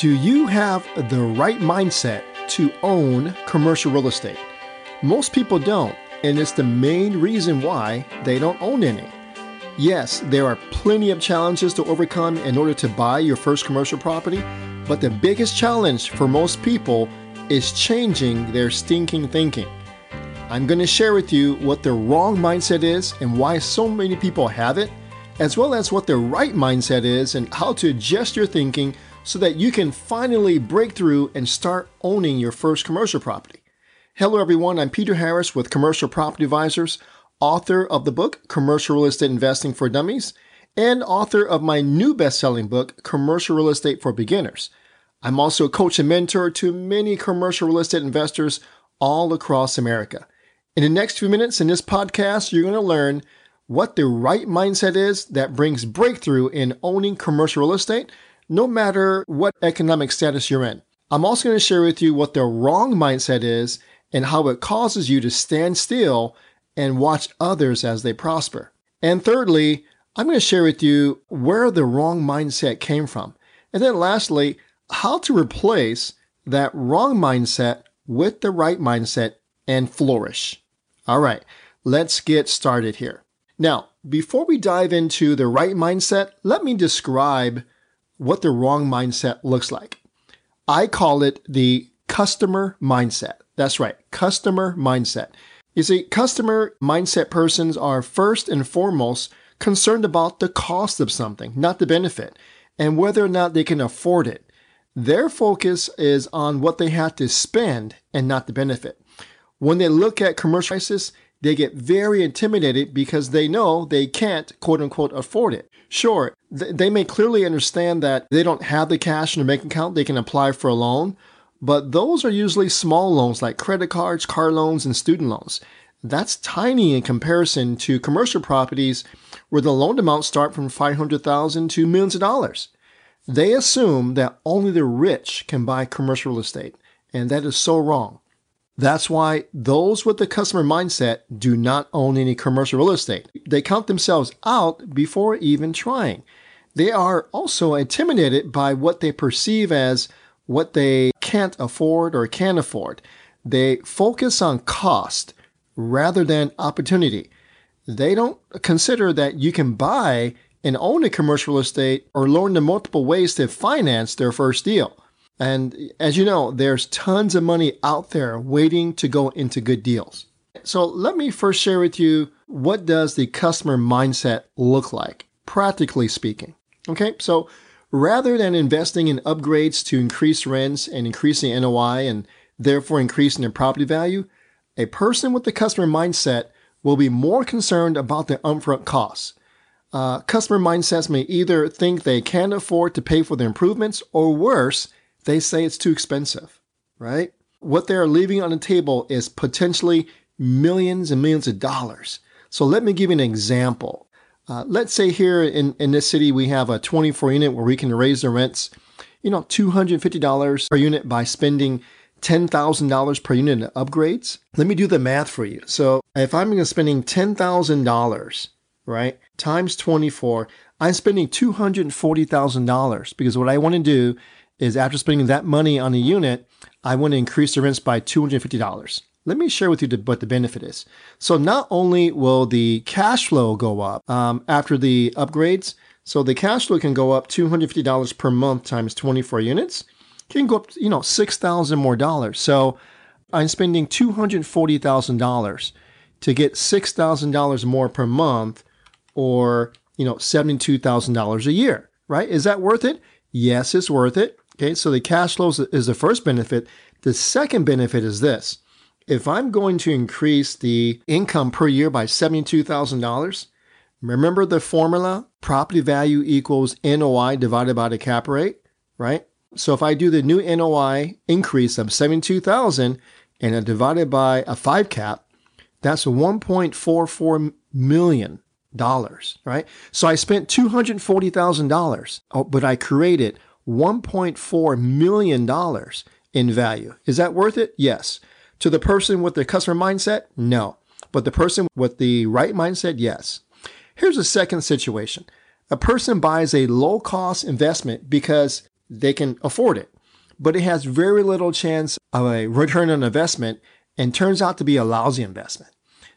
Do you have the right mindset to own commercial real estate? Most people don't, and it's the main reason why they don't own any. Yes, there are plenty of challenges to overcome in order to buy your first commercial property, but the biggest challenge for most people is changing their stinking thinking. I'm going to share with you what the wrong mindset is and why so many people have it, as well as what the right mindset is and how to adjust your thinking so that you can finally break through and start owning your first commercial property. Hello, everyone. I'm Peter Harris with Commercial Property Advisors, author of the book Commercial Real Estate Investing for Dummies, and author of my new best selling book, Commercial Real Estate for Beginners. I'm also a coach and mentor to many commercial real estate investors all across America. In the next few minutes in this podcast, you're going to learn what the right mindset is that brings breakthrough in owning commercial real estate no matter what economic status you're in. I'm also going to share with you what the wrong mindset is and how it causes you to stand still and watch others as they prosper. And thirdly, I'm going to share with you where the wrong mindset came from. And then lastly, how to replace that wrong mindset with the right mindset and flourish. All right, let's get started here. Now, before we dive into the right mindset, let me describe what the wrong mindset looks like. I call it the customer mindset. That's right, customer mindset. You see, customer mindset persons are first and foremost concerned about the cost of something, not the benefit, and whether or not they can afford it. Their focus is on what they have to spend and not the benefit. When they look at commercial prices, they get very intimidated because they know they can't, quote unquote, afford it. Sure, th- they may clearly understand that they don't have the cash in their bank account, they can apply for a loan, but those are usually small loans like credit cards, car loans, and student loans. That's tiny in comparison to commercial properties where the loan amounts start from 500,000 to millions of dollars. They assume that only the rich can buy commercial real estate, and that is so wrong. That's why those with the customer mindset do not own any commercial real estate. They count themselves out before even trying. They are also intimidated by what they perceive as what they can't afford or can't afford. They focus on cost rather than opportunity. They don't consider that you can buy and own a commercial estate or learn the multiple ways to finance their first deal. And as you know, there's tons of money out there waiting to go into good deals. So let me first share with you what does the customer mindset look like, practically speaking. Okay, so rather than investing in upgrades to increase rents and increasing NOI and therefore increasing their property value, a person with the customer mindset will be more concerned about the upfront costs. Uh, customer mindsets may either think they can't afford to pay for the improvements, or worse, they say it's too expensive, right? What they're leaving on the table is potentially millions and millions of dollars. So let me give you an example. Uh, let's say here in, in this city, we have a 24 unit where we can raise the rents, you know, $250 per unit by spending $10,000 per unit in upgrades. Let me do the math for you. So if I'm spending $10,000, right, times 24, I'm spending $240,000 because what I want to do is after spending that money on a unit, I want to increase the rents by $250. Let me share with you what the benefit is. So not only will the cash flow go up um, after the upgrades, so the cash flow can go up $250 per month times 24 units. It can go up, you know, 6,000 more dollars. So I'm spending $240,000 to get $6,000 more per month or, you know, $72,000 a year, right? Is that worth it? Yes, it's worth it. Okay, so the cash flow is the first benefit. The second benefit is this. If I'm going to increase the income per year by $72,000, remember the formula property value equals NOI divided by the cap rate, right? So if I do the new NOI increase of 72,000 and I divide it by a 5 cap, that's 1.44 million dollars, right? So I spent $240,000, but I created $1.4 million in value. Is that worth it? Yes. To the person with the customer mindset? No. But the person with the right mindset? Yes. Here's a second situation. A person buys a low cost investment because they can afford it. but it has very little chance of a return on investment and turns out to be a lousy investment.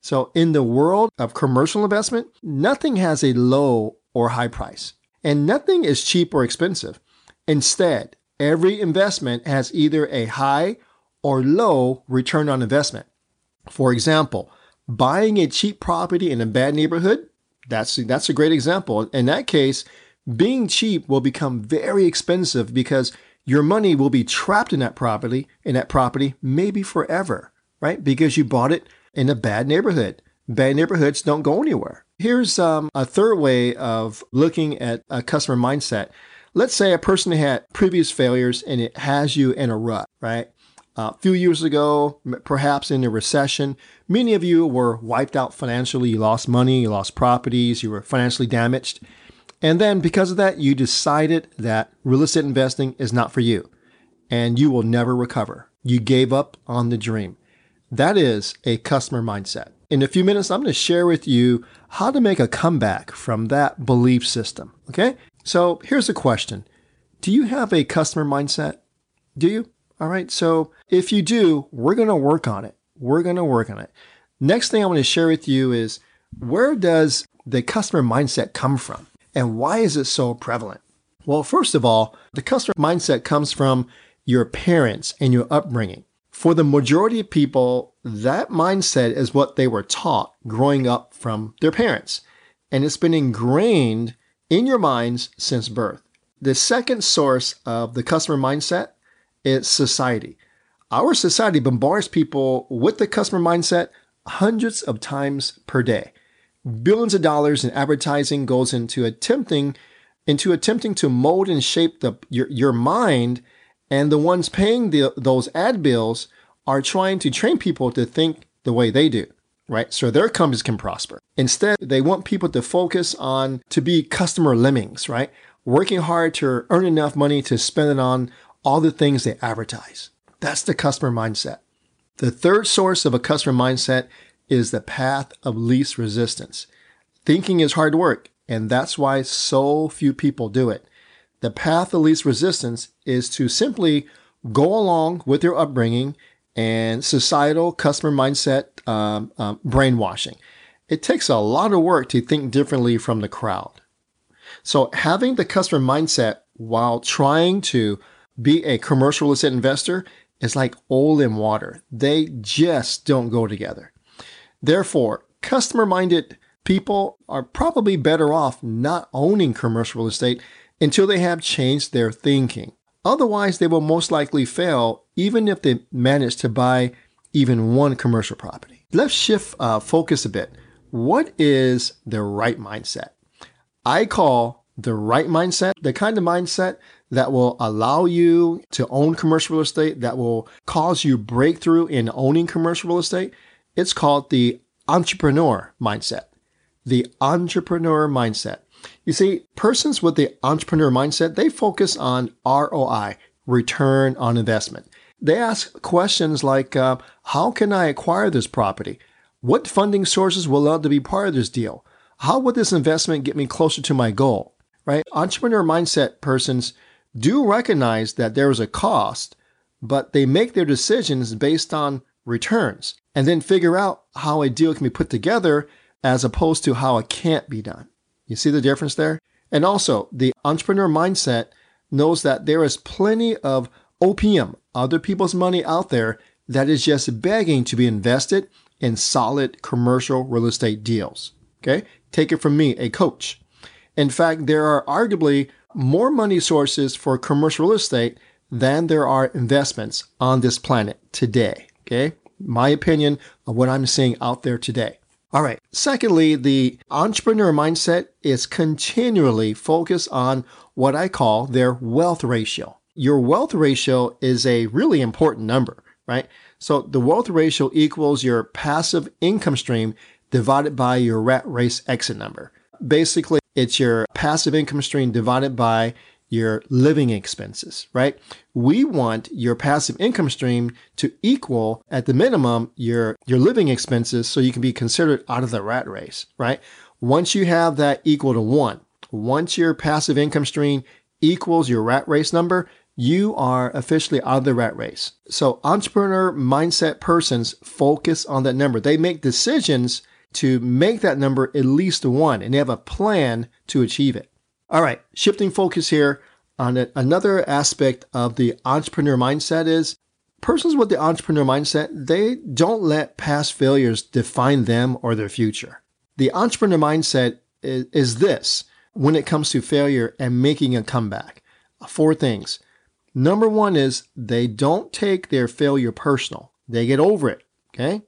So in the world of commercial investment, nothing has a low or high price and nothing is cheap or expensive. Instead, every investment has either a high or low return on investment. For example, buying a cheap property in a bad neighborhood, that's, that's a great example. In that case, being cheap will become very expensive because your money will be trapped in that property, in that property, maybe forever, right? Because you bought it in a bad neighborhood. Bad neighborhoods don't go anywhere. Here's um, a third way of looking at a customer mindset. Let's say a person had previous failures and it has you in a rut, right? Uh, a few years ago, perhaps in a recession, many of you were wiped out financially. You lost money, you lost properties, you were financially damaged. And then because of that, you decided that real estate investing is not for you and you will never recover. You gave up on the dream. That is a customer mindset. In a few minutes, I'm going to share with you how to make a comeback from that belief system. Okay. So here's a question. Do you have a customer mindset? Do you? All right. So if you do, we're going to work on it. We're going to work on it. Next thing I want to share with you is where does the customer mindset come from and why is it so prevalent? Well, first of all, the customer mindset comes from your parents and your upbringing. For the majority of people, that mindset is what they were taught growing up from their parents. And it's been ingrained in your minds since birth. The second source of the customer mindset is society. Our society bombards people with the customer mindset hundreds of times per day. Billions of dollars in advertising goes into attempting into attempting to mold and shape the your, your mind and the ones paying the, those ad bills are trying to train people to think the way they do right? So their companies can prosper. Instead, they want people to focus on to be customer lemmings, right? Working hard to earn enough money to spend it on all the things they advertise. That's the customer mindset. The third source of a customer mindset is the path of least resistance. Thinking is hard work, and that's why so few people do it. The path of least resistance is to simply go along with your upbringing and societal customer mindset um, um, brainwashing. It takes a lot of work to think differently from the crowd. So having the customer mindset while trying to be a commercial real estate investor is like oil and water. They just don't go together. Therefore, customer minded people are probably better off not owning commercial real estate until they have changed their thinking. Otherwise, they will most likely fail even if they manage to buy even one commercial property. Let's shift uh, focus a bit. What is the right mindset? I call the right mindset the kind of mindset that will allow you to own commercial real estate, that will cause you breakthrough in owning commercial real estate. It's called the entrepreneur mindset. The entrepreneur mindset. You see, persons with the entrepreneur mindset, they focus on ROI, return on investment. They ask questions like, uh, how can I acquire this property? What funding sources will allow to be part of this deal? How would this investment get me closer to my goal? Right? Entrepreneur mindset persons do recognize that there is a cost, but they make their decisions based on returns and then figure out how a deal can be put together as opposed to how it can't be done. You see the difference there? And also, the entrepreneur mindset knows that there is plenty of OPM, other people's money out there that is just begging to be invested in solid commercial real estate deals. Okay. Take it from me, a coach. In fact, there are arguably more money sources for commercial real estate than there are investments on this planet today. Okay. My opinion of what I'm seeing out there today. All right. Secondly, the entrepreneur mindset is continually focused on what I call their wealth ratio. Your wealth ratio is a really important number, right? So the wealth ratio equals your passive income stream divided by your rat race exit number. Basically, it's your passive income stream divided by your living expenses, right? We want your passive income stream to equal at the minimum your your living expenses so you can be considered out of the rat race, right? Once you have that equal to 1, once your passive income stream equals your rat race number, you are officially out of the rat race. So entrepreneur mindset persons focus on that number. They make decisions to make that number at least one and they have a plan to achieve it. All right, shifting focus here on it. Another aspect of the entrepreneur mindset is persons with the entrepreneur mindset, they don't let past failures define them or their future. The entrepreneur mindset is, is this when it comes to failure and making a comeback. Four things. Number one is they don't take their failure personal. They get over it. Okay.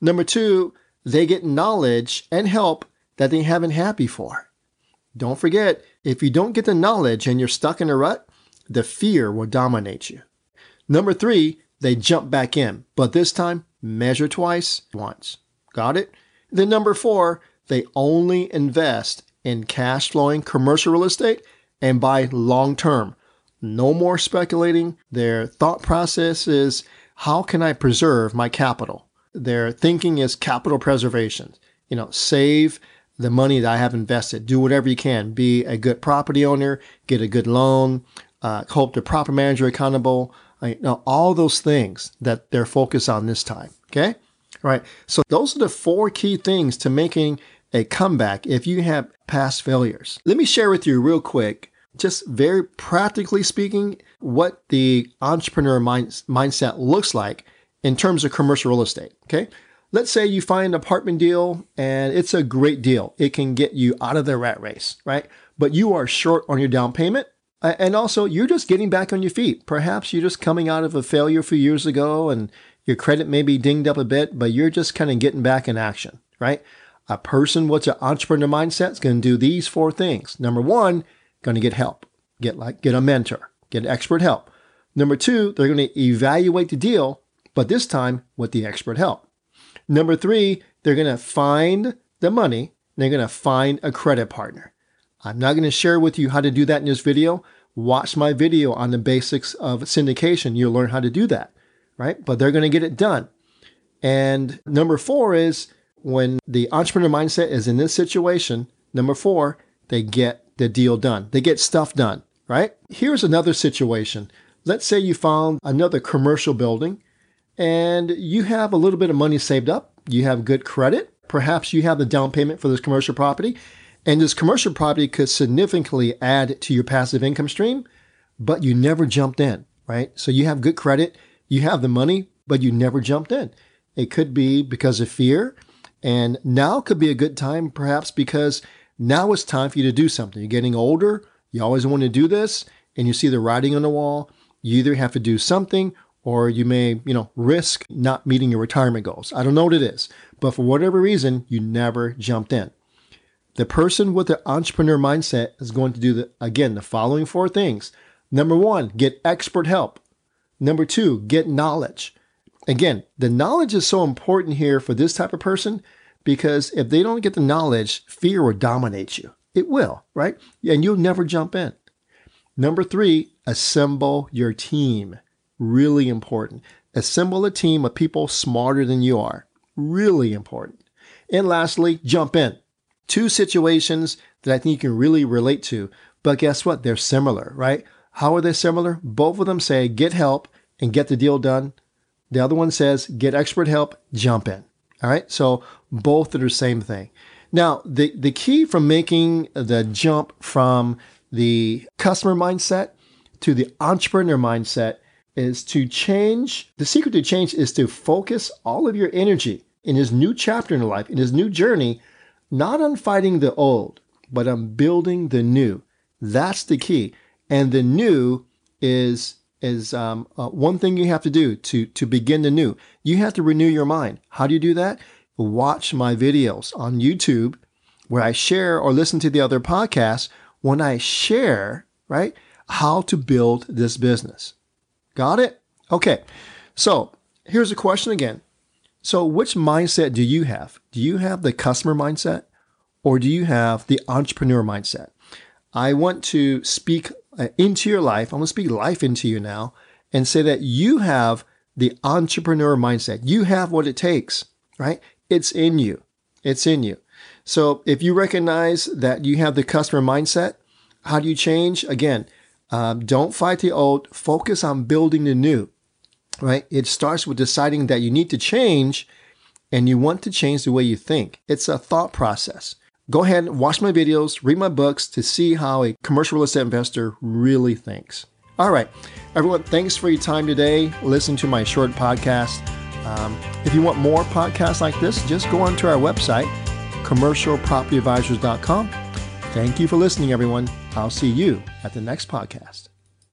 Number two, they get knowledge and help that they haven't had before. Don't forget, if you don't get the knowledge and you're stuck in a rut, the fear will dominate you. Number three, they jump back in, but this time measure twice, once. Got it? Then number four, they only invest in cash flowing commercial real estate and buy long term. No more speculating. Their thought process is how can I preserve my capital? Their thinking is capital preservation. You know, save the money that I have invested. Do whatever you can. Be a good property owner, get a good loan, uh, hold the proper manager accountable. Uh, you know, all those things that they're focused on this time. Okay. All right. So those are the four key things to making a comeback if you have past failures. Let me share with you real quick, just very practically speaking, what the entrepreneur mind, mindset looks like in terms of commercial real estate. Okay. Let's say you find an apartment deal and it's a great deal. It can get you out of the rat race, right? But you are short on your down payment. Uh, and also, you're just getting back on your feet. Perhaps you're just coming out of a failure a few years ago and your credit may be dinged up a bit, but you're just kind of getting back in action, right? A person with an entrepreneur mindset is going to do these four things. Number one, going to get help, get like get a mentor, get expert help. Number two, they're going to evaluate the deal but this time with the expert help. Number three, they're going to find the money. They're going to find a credit partner. I'm not going to share with you how to do that in this video. Watch my video on the basics of syndication. You'll learn how to do that, right? But they're going to get it done. And number four is when the entrepreneur mindset is in this situation, number four, they get the deal done. They get stuff done, right? Here's another situation. Let's say you found another commercial building and you have a little bit of money saved up, you have good credit, perhaps you have the down payment for this commercial property, and this commercial property could significantly add to your passive income stream, but you never jumped in, right? So you have good credit, you have the money, but you never jumped in. It could be because of fear, and now could be a good time, perhaps because now it's time for you to do something. You're getting older, you always want to do this, and you see the writing on the wall. You either have to do something or you may, you know, risk not meeting your retirement goals. I don't know what it is, but for whatever reason, you never jumped in. The person with the entrepreneur mindset is going to do the, again, the following four things. Number one, get expert help. Number two, get knowledge. Again, the knowledge is so important here for this type of person because if they don't get the knowledge, fear will dominate you. It will, right? And you'll never jump in. Number three, assemble your team. Really important. Assemble a team of people smarter than you are. Really important. And lastly, jump in. Two situations that I think you can really relate to. But guess what? They're similar, right? How are they similar? Both of them say get help and get the deal done. The other one says get expert help, jump in. All right. So both are the same thing. Now, the, the key from making the jump from the customer mindset to the entrepreneur mindset is to change. The secret to change is to focus all of your energy in his new chapter in life, in his new journey, not on fighting the old, but on building the new. That's the key. And the new is is um, uh, one thing you have to do to to begin the new. You have to renew your mind. How do you do that? Watch my videos on YouTube where I share or listen to the other podcasts when I share, right, how to build this business. Got it? Okay. So here's a question again. So, which mindset do you have? Do you have the customer mindset or do you have the entrepreneur mindset? I want to speak uh, into your life. I'm going to speak life into you now and say that you have the entrepreneur mindset. You have what it takes, right? It's in you. It's in you. So if you recognize that you have the customer mindset, how do you change? Again, Um, don't fight the old, focus on building the new, right? It starts with deciding that you need to change and you want to change the way you think. It's a thought process. Go ahead and watch my videos, read my books to see how a commercial real estate investor really thinks. All right, everyone, thanks for your time today. Listen to my short podcast. Um, if you want more podcasts like this, just go onto our website, commercialpropertyadvisors.com. Thank you for listening, everyone. I'll see you at the next podcast.